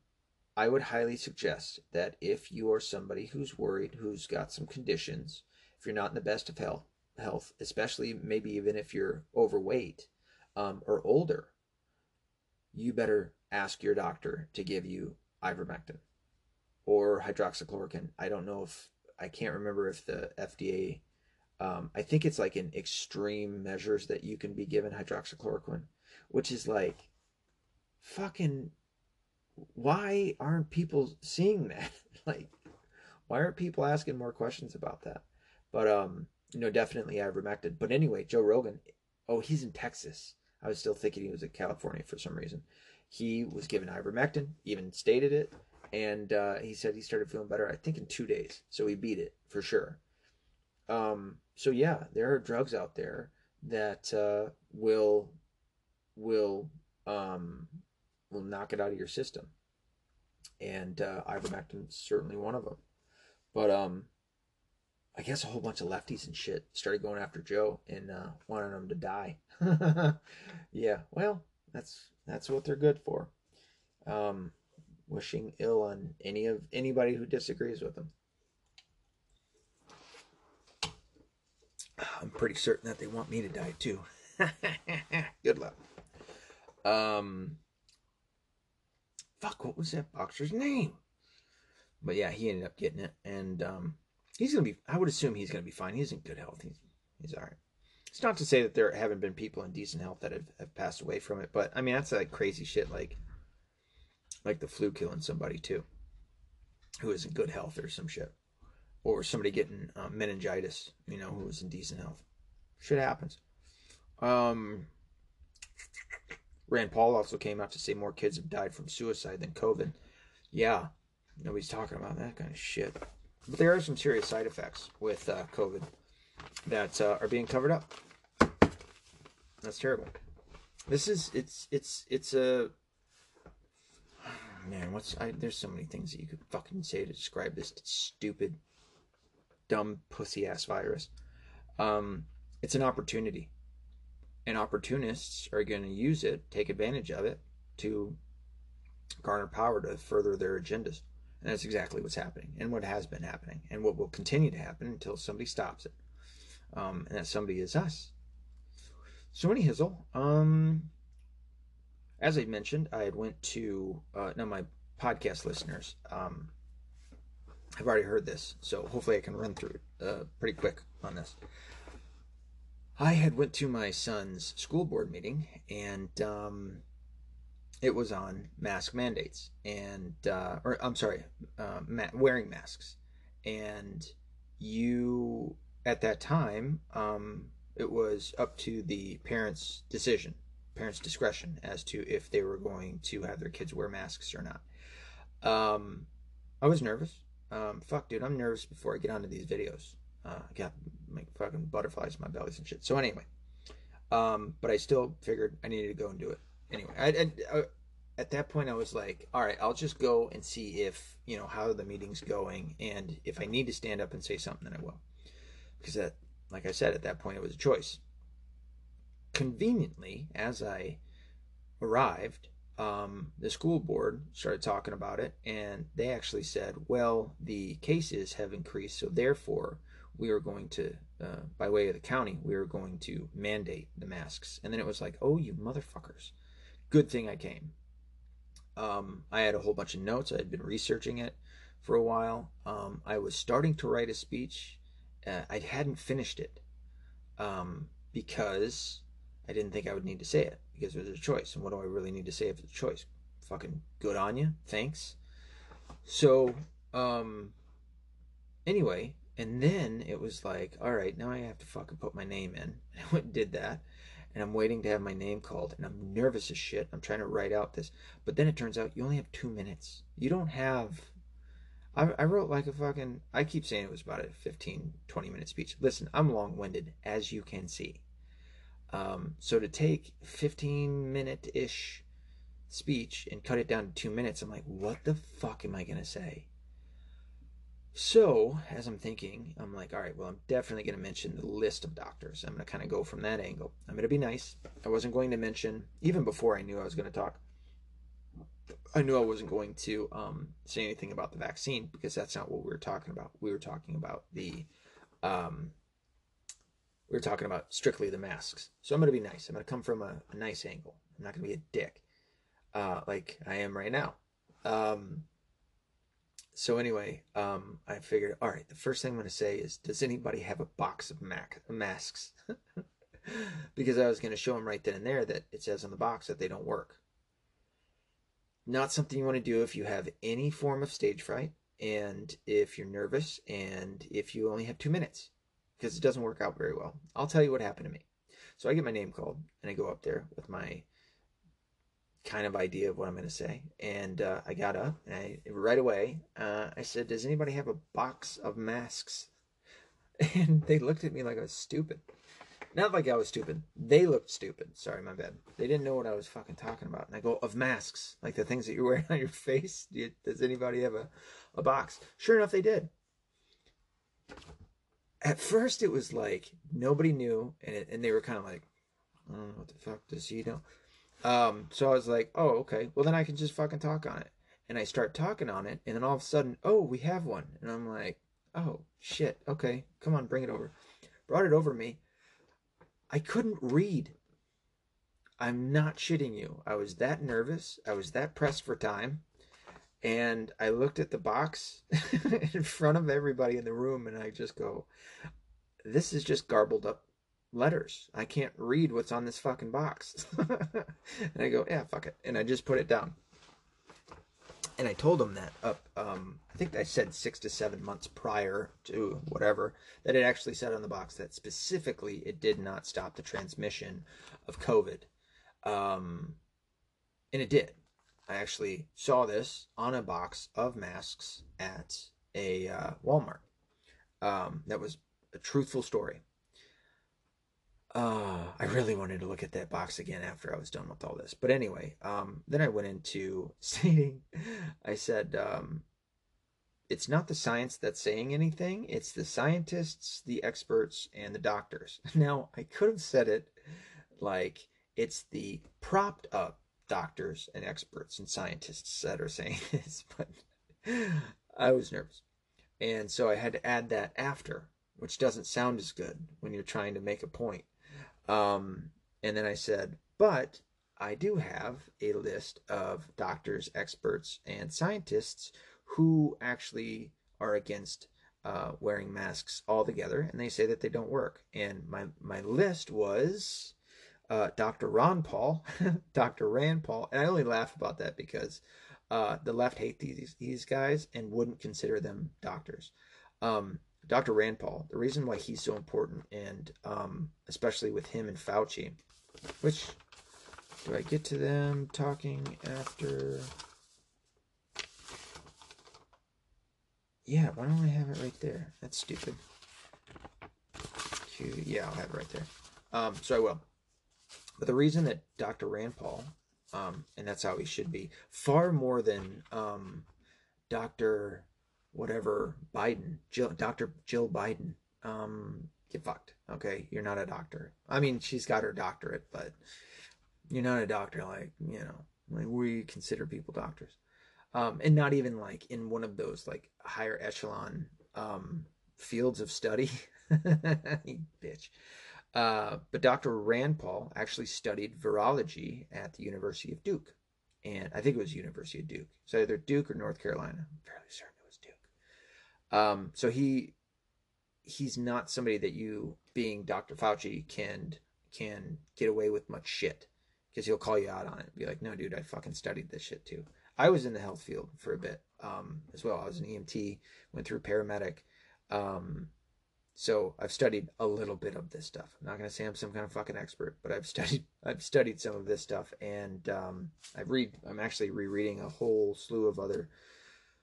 S1: I would highly suggest that if you are somebody who's worried, who's got some conditions, if you're not in the best of health, health, especially maybe even if you're overweight um, or older, you better ask your doctor to give you ivermectin or hydroxychloroquine. I don't know if I can't remember if the FDA. Um, I think it's like in extreme measures that you can be given hydroxychloroquine, which is like, fucking, why aren't people seeing that? like, why aren't people asking more questions about that? But um, you know, definitely ivermectin. But anyway, Joe Rogan, oh, he's in Texas. I was still thinking he was in California for some reason. He was given ivermectin, even stated it, and uh, he said he started feeling better. I think in two days, so he beat it for sure. Um, so yeah, there are drugs out there that uh, will will um, will knock it out of your system, and uh, ivermectin is certainly one of them. But um, I guess a whole bunch of lefties and shit started going after Joe and uh, wanting him to die. yeah, well, that's that's what they're good for. Um, wishing ill on any of anybody who disagrees with them. I'm pretty certain that they want me to die too. good luck. Um, fuck, what was that boxer's name? But yeah, he ended up getting it, and um, he's gonna be. I would assume he's gonna be fine. He's in good health. He's he's all right. It's not to say that there haven't been people in decent health that have, have passed away from it, but I mean that's like crazy shit, like like the flu killing somebody too, who is in good health or some shit, or somebody getting um, meningitis, you know, who is in decent health. Shit happens. Um, Rand Paul also came out to say more kids have died from suicide than COVID. Yeah, nobody's talking about that kind of shit. But there are some serious side effects with uh, COVID that uh, are being covered up. That's terrible. This is it's it's it's a man. What's I, there's so many things that you could fucking say to describe this stupid, dumb pussy ass virus. Um, it's an opportunity, and opportunists are going to use it, take advantage of it to garner power to further their agendas. And that's exactly what's happening and what has been happening and what will continue to happen until somebody stops it. Um, and that somebody is us. So, any hizzle, um, as I mentioned, I had went to, uh, now my podcast listeners um, have already heard this, so hopefully I can run through it uh, pretty quick on this. I had went to my son's school board meeting and um, it was on mask mandates and uh, or I'm sorry, uh, ma- wearing masks, and you at that time um, it was up to the parents' decision, parents' discretion as to if they were going to have their kids wear masks or not. Um, I was nervous. Um, fuck, dude, I'm nervous before I get onto these videos. Uh, I got like fucking butterflies in my bellies and shit. So anyway, um, but I still figured I needed to go and do it anyway. I, I at that point I was like, all right, I'll just go and see if you know how the meeting's going, and if I need to stand up and say something, then I will. Because that, like I said, at that point it was a choice. Conveniently, as I arrived, um, the school board started talking about it, and they actually said, well, the cases have increased, so therefore we are going to, uh, by way of the county, we are going to mandate the masks. And then it was like, oh, you motherfuckers. Good thing I came. Um, I had a whole bunch of notes. I had been researching it for a while. Um, I was starting to write a speech. Uh, I hadn't finished it um, because I didn't think I would need to say it because it was a choice. And what do I really need to say if it's a choice? Fucking good on you. Thanks. So, um, anyway, and then it was like, all right, now I have to fucking put my name in. I went and did that. And I'm waiting to have my name called. And I'm nervous as shit. I'm trying to write out this. But then it turns out you only have two minutes. You don't have. I, I wrote like a fucking. I keep saying it was about a 15, 20 minute speech. Listen, I'm long winded, as you can see. Um, so to take 15 minute ish speech and cut it down to two minutes, I'm like, what the fuck am I going to say? So, as I'm thinking, I'm like, all right, well, I'm definitely going to mention the list of doctors. I'm going to kind of go from that angle. I'm going to be nice. I wasn't going to mention, even before I knew I was going to talk, I knew I wasn't going to um, say anything about the vaccine because that's not what we were talking about. We were talking about the, um, we were talking about strictly the masks. So I'm going to be nice. I'm going to come from a, a nice angle. I'm not going to be a dick uh, like I am right now. Um, so anyway, um, I figured, all right, the first thing I'm going to say is, does anybody have a box of mac- masks? because I was going to show them right then and there that it says on the box that they don't work. Not something you want to do if you have any form of stage fright and if you're nervous and if you only have two minutes because it doesn't work out very well. I'll tell you what happened to me. So I get my name called and I go up there with my kind of idea of what I'm going to say. And uh, I got up and I, right away, uh, I said, Does anybody have a box of masks? And they looked at me like I was stupid. Not like I was stupid. They looked stupid. Sorry, my bad. They didn't know what I was fucking talking about. And I go, Of masks, like the things that you're wearing on your face. Do you, does anybody have a, a box? Sure enough, they did. At first, it was like nobody knew, and, it, and they were kind of like, oh, What the fuck does he know? Um, so I was like, oh, okay. Well, then I can just fucking talk on it. And I start talking on it, and then all of a sudden, oh, we have one. And I'm like, oh, shit. Okay, come on, bring it over. Brought it over me. I couldn't read. I'm not shitting you. I was that nervous. I was that pressed for time. And I looked at the box in front of everybody in the room, and I just go, this is just garbled up letters. I can't read what's on this fucking box. and I go, yeah, fuck it. And I just put it down. And I told him that up, um, I think I said six to seven months prior to whatever, that it actually said on the box that specifically it did not stop the transmission of COVID. Um, and it did. I actually saw this on a box of masks at a uh, Walmart. Um, that was a truthful story. Uh, I really wanted to look at that box again after I was done with all this. But anyway, um, then I went into stating, I said, um, it's not the science that's saying anything, it's the scientists, the experts, and the doctors. Now, I could have said it like it's the propped up doctors and experts and scientists that are saying this, but I was nervous. And so I had to add that after, which doesn't sound as good when you're trying to make a point. Um, and then I said, but I do have a list of doctors, experts, and scientists who actually are against uh, wearing masks altogether, and they say that they don't work. And my my list was uh, Dr. Ron Paul, Dr. Rand Paul, and I only laugh about that because uh, the left hate these these guys and wouldn't consider them doctors. Um, Dr. Rand Paul, the reason why he's so important, and um, especially with him and Fauci, which do I get to them talking after? Yeah, why don't I have it right there? That's stupid. Yeah, I'll have it right there. Um, so I will. But the reason that Dr. Rand Paul, um, and that's how he should be, far more than um, Dr whatever Biden, Jill, Dr. Jill Biden, um, get fucked. Okay, you're not a doctor. I mean, she's got her doctorate, but you're not a doctor. Like you know, like we consider people doctors, um, and not even like in one of those like higher echelon um, fields of study. bitch. Uh, but Dr. Rand Paul actually studied virology at the University of Duke. And I think it was University of Duke. So either Duke or North Carolina. I'm fairly certain. Um, so he he's not somebody that you, being Dr. Fauci, can can get away with much shit. Because he'll call you out on it. Be like, no, dude, I fucking studied this shit too. I was in the health field for a bit um, as well. I was an EMT, went through paramedic. Um, so I've studied a little bit of this stuff. I'm not gonna say I'm some kind of fucking expert, but I've studied I've studied some of this stuff, and um, I read. I'm actually rereading a whole slew of other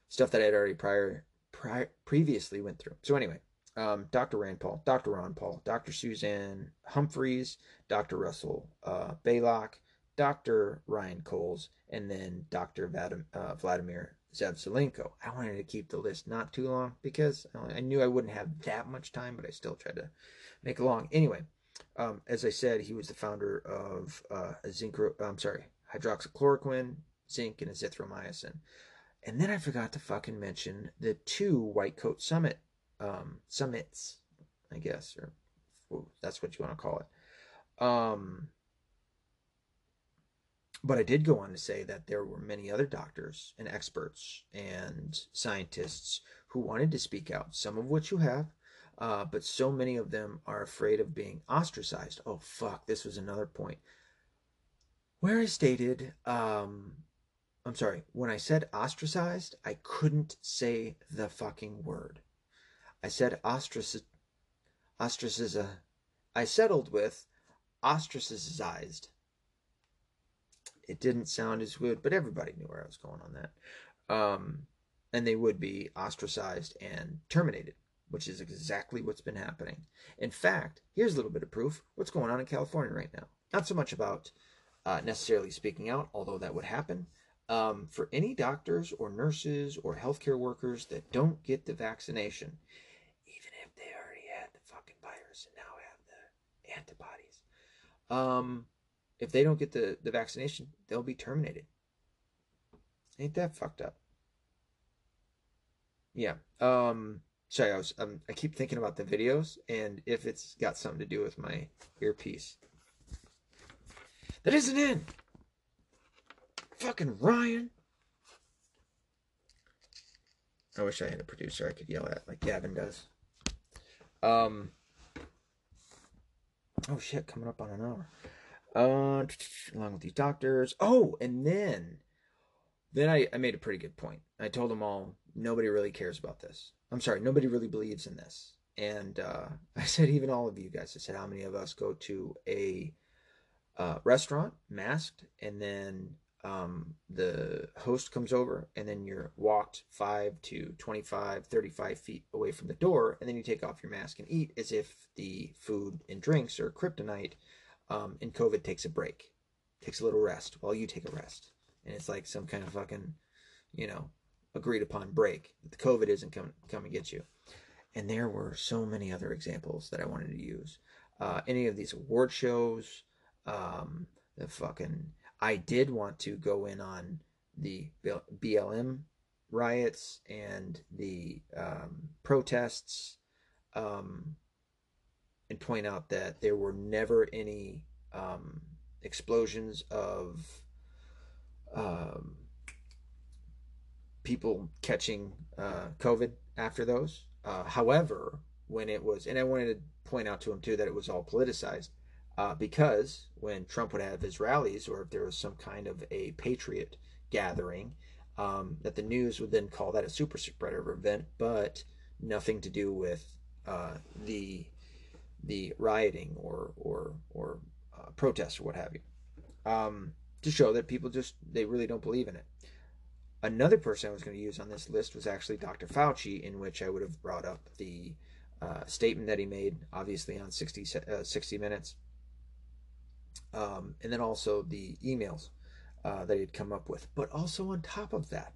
S1: stuff that I had already prior, prior previously went through. So anyway, um, Dr. Rand Paul, Dr. Ron Paul, Dr. Suzanne Humphries, Dr. Russell uh, Blaylock, Dr. Ryan Coles, and then Dr. Vadim, uh, Vladimir Zev Zelenko. I wanted to keep the list not too long because I knew I wouldn't have that much time, but I still tried to make it long. Anyway, um, as I said, he was the founder of uh, zinc. I'm sorry, hydroxychloroquine, zinc, and azithromycin. And then I forgot to fucking mention the two White Coat Summit um, summits, I guess, or well, that's what you want to call it. Um, but I did go on to say that there were many other doctors and experts and scientists who wanted to speak out, some of which you have, uh, but so many of them are afraid of being ostracized. Oh, fuck, this was another point. Where I stated, um, I'm sorry, when I said ostracized, I couldn't say the fucking word. I said ostraciz, I settled with ostracized it didn't sound as good, but everybody knew where I was going on that. Um, and they would be ostracized and terminated, which is exactly what's been happening. In fact, here's a little bit of proof what's going on in California right now. Not so much about uh, necessarily speaking out, although that would happen. Um, for any doctors or nurses or healthcare workers that don't get the vaccination, even if they already had the fucking virus and now have the antibodies, um, if they don't get the, the vaccination, they'll be terminated. Ain't that fucked up? Yeah. Um sorry, I was um, I keep thinking about the videos and if it's got something to do with my earpiece. That isn't in. Fucking Ryan. I wish I had a producer I could yell at like Gavin does. Um Oh shit, coming up on an hour uh, along with these doctors. Oh, and then, then I, I made a pretty good point. I told them all, nobody really cares about this. I'm sorry, nobody really believes in this. And uh, I said, even all of you guys, I said, how many of us go to a uh, restaurant masked and then um, the host comes over and then you're walked 5 to 25 35 feet away from the door and then you take off your mask and eat as if the food and drinks are kryptonite um, and COVID takes a break, takes a little rest while you take a rest, and it's like some kind of fucking, you know, agreed upon break. The COVID isn't coming come and get you. And there were so many other examples that I wanted to use. Uh, any of these award shows, um, the fucking. I did want to go in on the BLM riots and the um, protests. Um, and point out that there were never any um, explosions of um, people catching uh, COVID after those. Uh, however, when it was, and I wanted to point out to him too that it was all politicized uh, because when Trump would have his rallies or if there was some kind of a patriot gathering, um, that the news would then call that a super spreader event, but nothing to do with uh, the the rioting or or or uh, protests or what have you, um, to show that people just they really don't believe in it. Another person I was going to use on this list was actually Dr. Fauci, in which I would have brought up the uh, statement that he made, obviously on 60, uh, 60 Minutes, um, and then also the emails uh, that he had come up with. But also on top of that,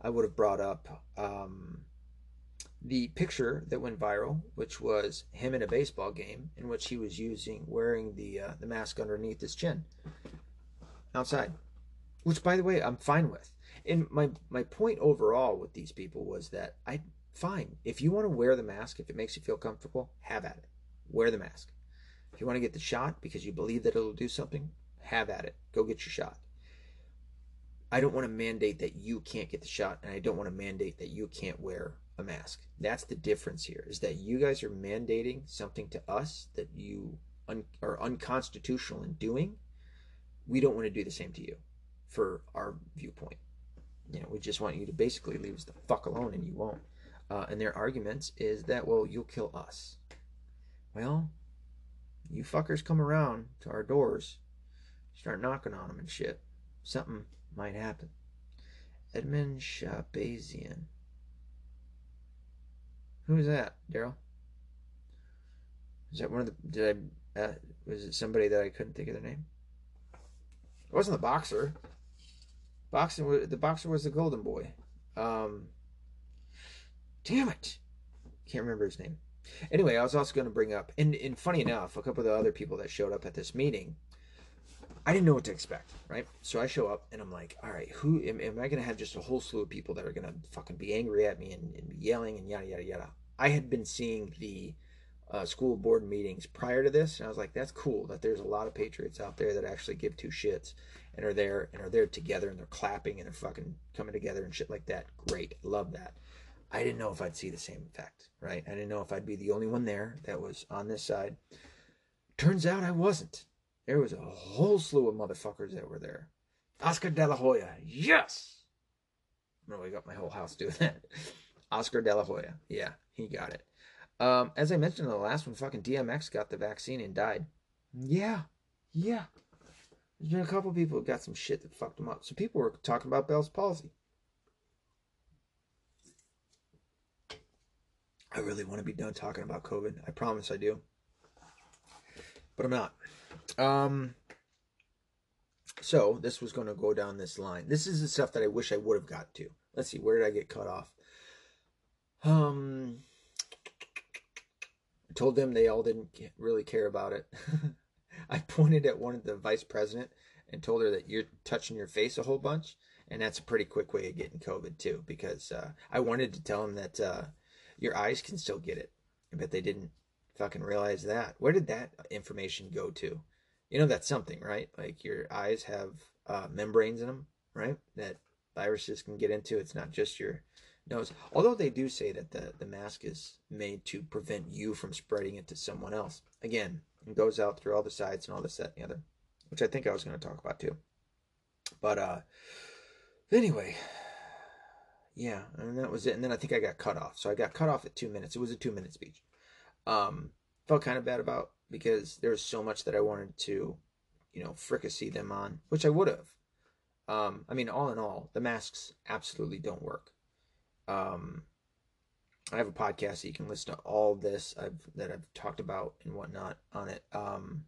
S1: I would have brought up um, the picture that went viral, which was him in a baseball game, in which he was using wearing the uh, the mask underneath his chin outside, which by the way I'm fine with. And my my point overall with these people was that I fine. If you want to wear the mask, if it makes you feel comfortable, have at it. Wear the mask. If you want to get the shot because you believe that it'll do something, have at it. Go get your shot. I don't want to mandate that you can't get the shot, and I don't want to mandate that you can't wear a mask. That's the difference here, is that you guys are mandating something to us that you un- are unconstitutional in doing. We don't want to do the same to you for our viewpoint. You know, we just want you to basically leave us the fuck alone, and you won't. Uh, and their arguments is that, well, you'll kill us. Well, you fuckers come around to our doors, start knocking on them and shit. Something might happen. Edmund Shabazian. Who is that, Daryl? Is that one of the? Did I? Uh, was it somebody that I couldn't think of their name? It wasn't the boxer. Boxing. wa- The boxer was the Golden Boy. Um. Damn it! Can't remember his name. Anyway, I was also going to bring up, and, and funny enough, a couple of the other people that showed up at this meeting, I didn't know what to expect, right? So I show up and I'm like, all right, who am, am I going to have just a whole slew of people that are going to fucking be angry at me and, and be yelling and yada, yada, yada. I had been seeing the uh, school board meetings prior to this, and I was like, that's cool that there's a lot of patriots out there that actually give two shits and are there and are there together and they're clapping and they're fucking coming together and shit like that. Great. Love that. I didn't know if I'd see the same effect, right? I didn't know if I'd be the only one there that was on this side. Turns out I wasn't. There was a whole slew of motherfuckers that were there. Oscar De La Hoya, yes! I'm gonna wake up my whole house doing that. Oscar De La Hoya, yeah, he got it. Um, as I mentioned in the last one, fucking DMX got the vaccine and died. Yeah, yeah. There's been a couple people who got some shit that fucked them up. So people were talking about Bell's palsy. I really want to be done talking about COVID. I promise I do. But I'm not. Um so this was going to go down this line. This is the stuff that I wish I would have got to. Let's see, where did I get cut off? Um I told them they all didn't really care about it. I pointed at one of the vice president and told her that you're touching your face a whole bunch, and that's a pretty quick way of getting COVID too. Because uh, I wanted to tell him that uh, your eyes can still get it, but they didn't fucking realize that. Where did that information go to? You know that's something, right? Like your eyes have uh, membranes in them, right? That viruses can get into. It's not just your nose. Although they do say that the, the mask is made to prevent you from spreading it to someone else. Again, it goes out through all the sides and all this, that, and the other, which I think I was going to talk about too. But uh, anyway, yeah, and that was it. And then I think I got cut off. So I got cut off at two minutes. It was a two minute speech. Um, felt kind of bad about because there was so much that I wanted to, you know, fricassee them on, which I would have. Um, I mean, all in all, the masks absolutely don't work. Um, I have a podcast so you can listen to all this I've that I've talked about and whatnot on it. Um,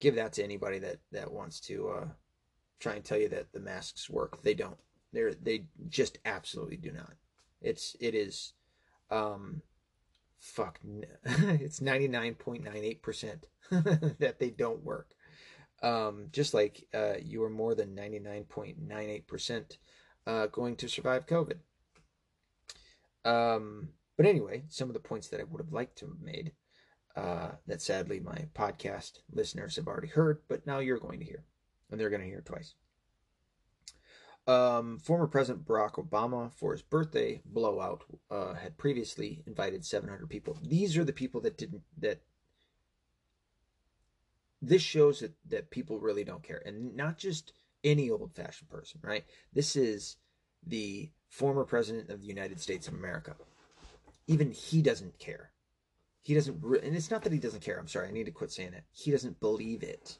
S1: give that to anybody that that wants to uh, try and tell you that the masks work. They don't. They're they just absolutely do not. It's it is, um, fuck. It's ninety nine point nine eight percent that they don't work. Um, just like uh, you are more than ninety nine point nine eight percent uh, going to survive COVID. Um, but anyway, some of the points that I would have liked to have made uh, that sadly my podcast listeners have already heard, but now you're going to hear, and they're going to hear twice. Um, former President Barack Obama, for his birthday blowout, uh, had previously invited 700 people. These are the people that didn't that. This shows that that people really don't care, and not just any old-fashioned person, right? This is the former president of the United States of America. Even he doesn't care. He doesn't, re- and it's not that he doesn't care. I'm sorry, I need to quit saying it. He doesn't believe it.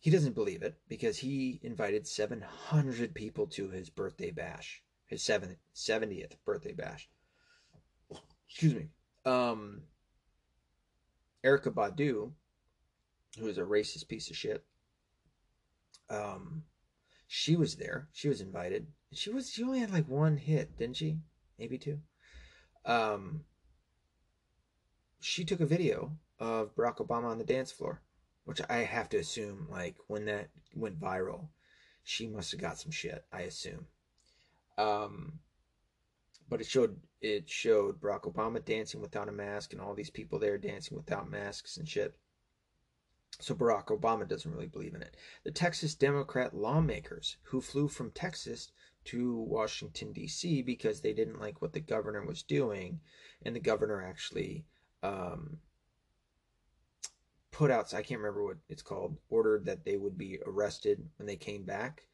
S1: He doesn't believe it because he invited 700 people to his birthday bash, his seventh, 70th birthday bash. Excuse me. Um, Erykah Badu, who is a racist piece of shit, um, she was there. She was invited. She was. She only had like one hit, didn't she? Maybe two. Um, she took a video of Barack Obama on the dance floor, which I have to assume, like when that went viral, she must have got some shit. I assume. Um, but it showed it showed Barack Obama dancing without a mask and all these people there dancing without masks and shit. So Barack Obama doesn't really believe in it. The Texas Democrat lawmakers who flew from Texas to Washington D.C. because they didn't like what the governor was doing, and the governor actually um, put out I can't remember what it's called ordered that they would be arrested when they came back.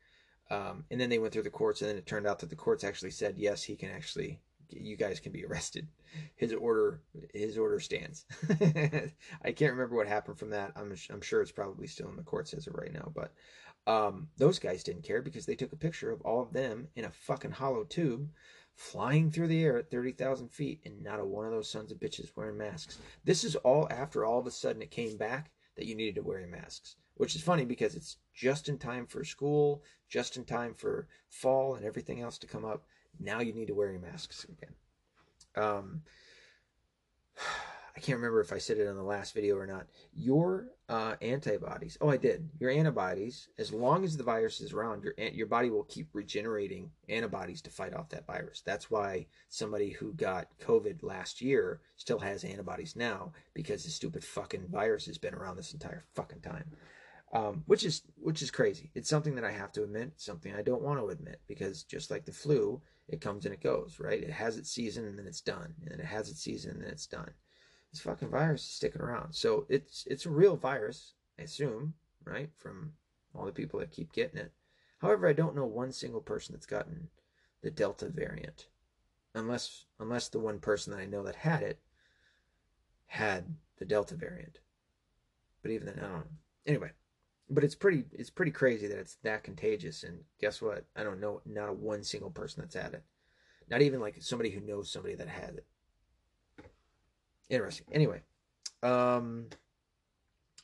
S1: Um, and then they went through the courts, and then it turned out that the courts actually said yes, he can actually, you guys can be arrested. His order, his order stands. I can't remember what happened from that. I'm, I'm sure it's probably still in the courts as of right now, but um, those guys didn't care because they took a picture of all of them in a fucking hollow tube flying through the air at 30,000 feet, and not a one of those sons of bitches wearing masks. This is all after all of a sudden it came back that you needed to wear your masks, which is funny because it's just in time for school, just in time for fall and everything else to come up. Now you need to wear your masks again. Um, I can't remember if I said it in the last video or not. Your uh, antibodies. Oh, I did. Your antibodies, as long as the virus is around, your your body will keep regenerating antibodies to fight off that virus. That's why somebody who got COVID last year still has antibodies now because the stupid fucking virus has been around this entire fucking time. Um, which is which is crazy. It's something that I have to admit. Something I don't want to admit because just like the flu, it comes and it goes. Right? It has its season and then it's done, and then it has its season and then it's done this fucking virus is sticking around. So it's it's a real virus, I assume, right? From all the people that keep getting it. However, I don't know one single person that's gotten the Delta variant, unless unless the one person that I know that had it had the Delta variant. But even then, I don't know. Anyway, but it's pretty it's pretty crazy that it's that contagious. And guess what? I don't know not a one single person that's had it. Not even like somebody who knows somebody that had it interesting. Anyway, um,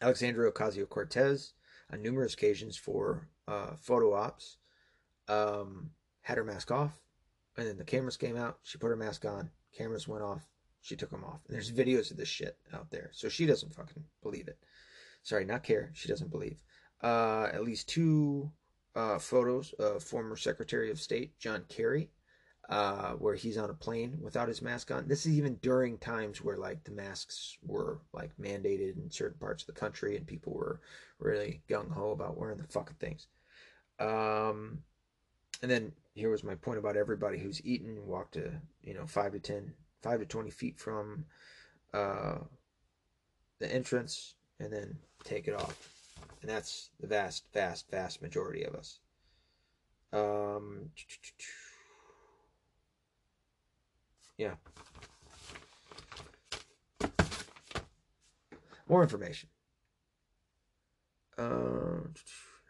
S1: Alexandria Ocasio Cortez, on numerous occasions for uh, photo ops, um, had her mask off, and then the cameras came out. She put her mask on. Cameras went off. She took them off. And there's videos of this shit out there. So she doesn't fucking believe it. Sorry, not care. She doesn't believe. Uh, at least two uh, photos of former Secretary of State John Kerry uh, where he's on a plane without his mask on. This is even during times where like the masks were like mandated in certain parts of the country and people were really gung ho about wearing the fucking things. Um, and then here was my point about everybody who's eaten walked to you know five to ten, five to twenty feet from uh, the entrance and then take it off. And that's the vast, vast, vast majority of us. Um, yeah. More information. Uh,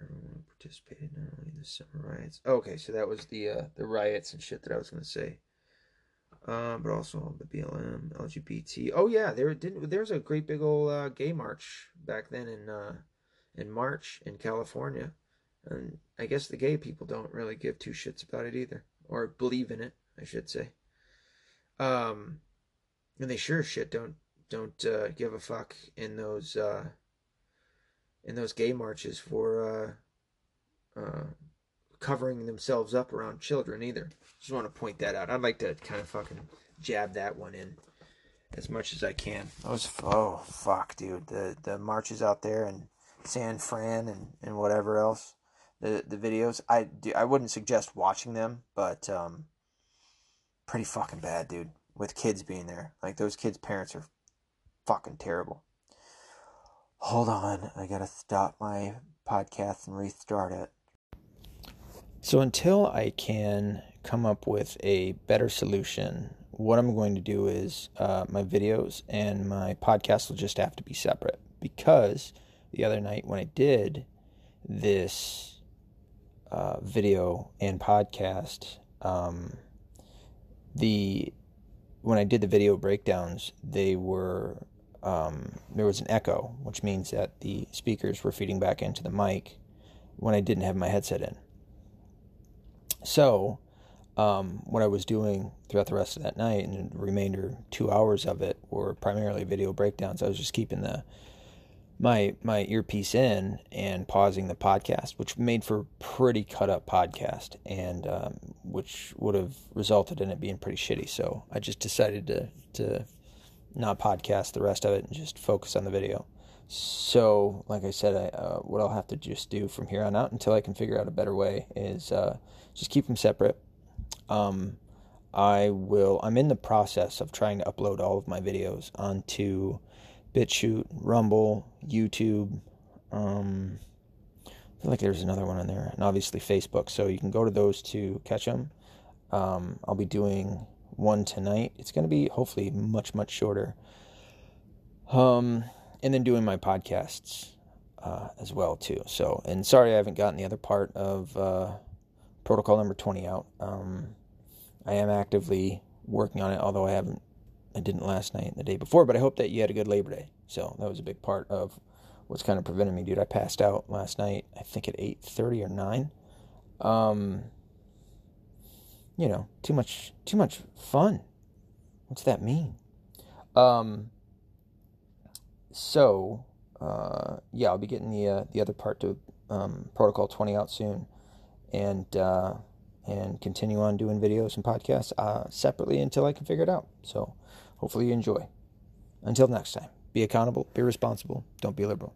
S1: everyone participated not only in the summer riots. okay, so that was the uh, the riots and shit that I was gonna say. Um, but also the BLM, LGBT. Oh yeah, there didn't. There's a great big old uh, gay march back then in uh, in March in California, and I guess the gay people don't really give two shits about it either, or believe in it, I should say. Um, and they sure shit don't don't uh, give a fuck in those uh, in those gay marches for uh, uh, covering themselves up around children either. Just want to point that out. I'd like to kind of fucking jab that one in as much as I can. Those oh fuck, dude. The the marches out there in San Fran and, and whatever else. The the videos. I do, I wouldn't suggest watching them, but um, pretty fucking bad, dude. With kids being there, like those kids' parents are fucking terrible. Hold on, I gotta stop my podcast and restart it. So until I can come up with a better solution, what I'm going to do is uh, my videos and my podcast will just have to be separate because the other night when I did this uh, video and podcast, um, the when I did the video breakdowns, they were um, there was an echo, which means that the speakers were feeding back into the mic when I didn't have my headset in. So, um, what I was doing throughout the rest of that night and the remainder two hours of it were primarily video breakdowns. I was just keeping the my my earpiece in and pausing the podcast, which made for a pretty cut up podcast, and um, which would have resulted in it being pretty shitty. So I just decided to to not podcast the rest of it and just focus on the video. So, like I said, I, uh, what I'll have to just do from here on out until I can figure out a better way is uh, just keep them separate. Um, I will. I'm in the process of trying to upload all of my videos onto BitChute, Rumble, YouTube. Um, I feel like there's another one in there, and obviously Facebook. So you can go to those to catch them. Um, I'll be doing one tonight. It's going to be hopefully much much shorter. Um, and then doing my podcasts uh, as well too. So, and sorry I haven't gotten the other part of uh, protocol number twenty out. Um, I am actively working on it, although I haven't. I didn't last night and the day before, but I hope that you had a good Labor Day. So that was a big part of what's kind of preventing me, dude. I passed out last night. I think at eight thirty or nine. Um, you know, too much, too much fun. What's that mean? Um. So, uh, yeah, I'll be getting the uh, the other part to um, Protocol Twenty out soon, and. Uh, and continue on doing videos and podcasts uh, separately until I can figure it out. So hopefully you enjoy. Until next time, be accountable, be responsible, don't be liberal.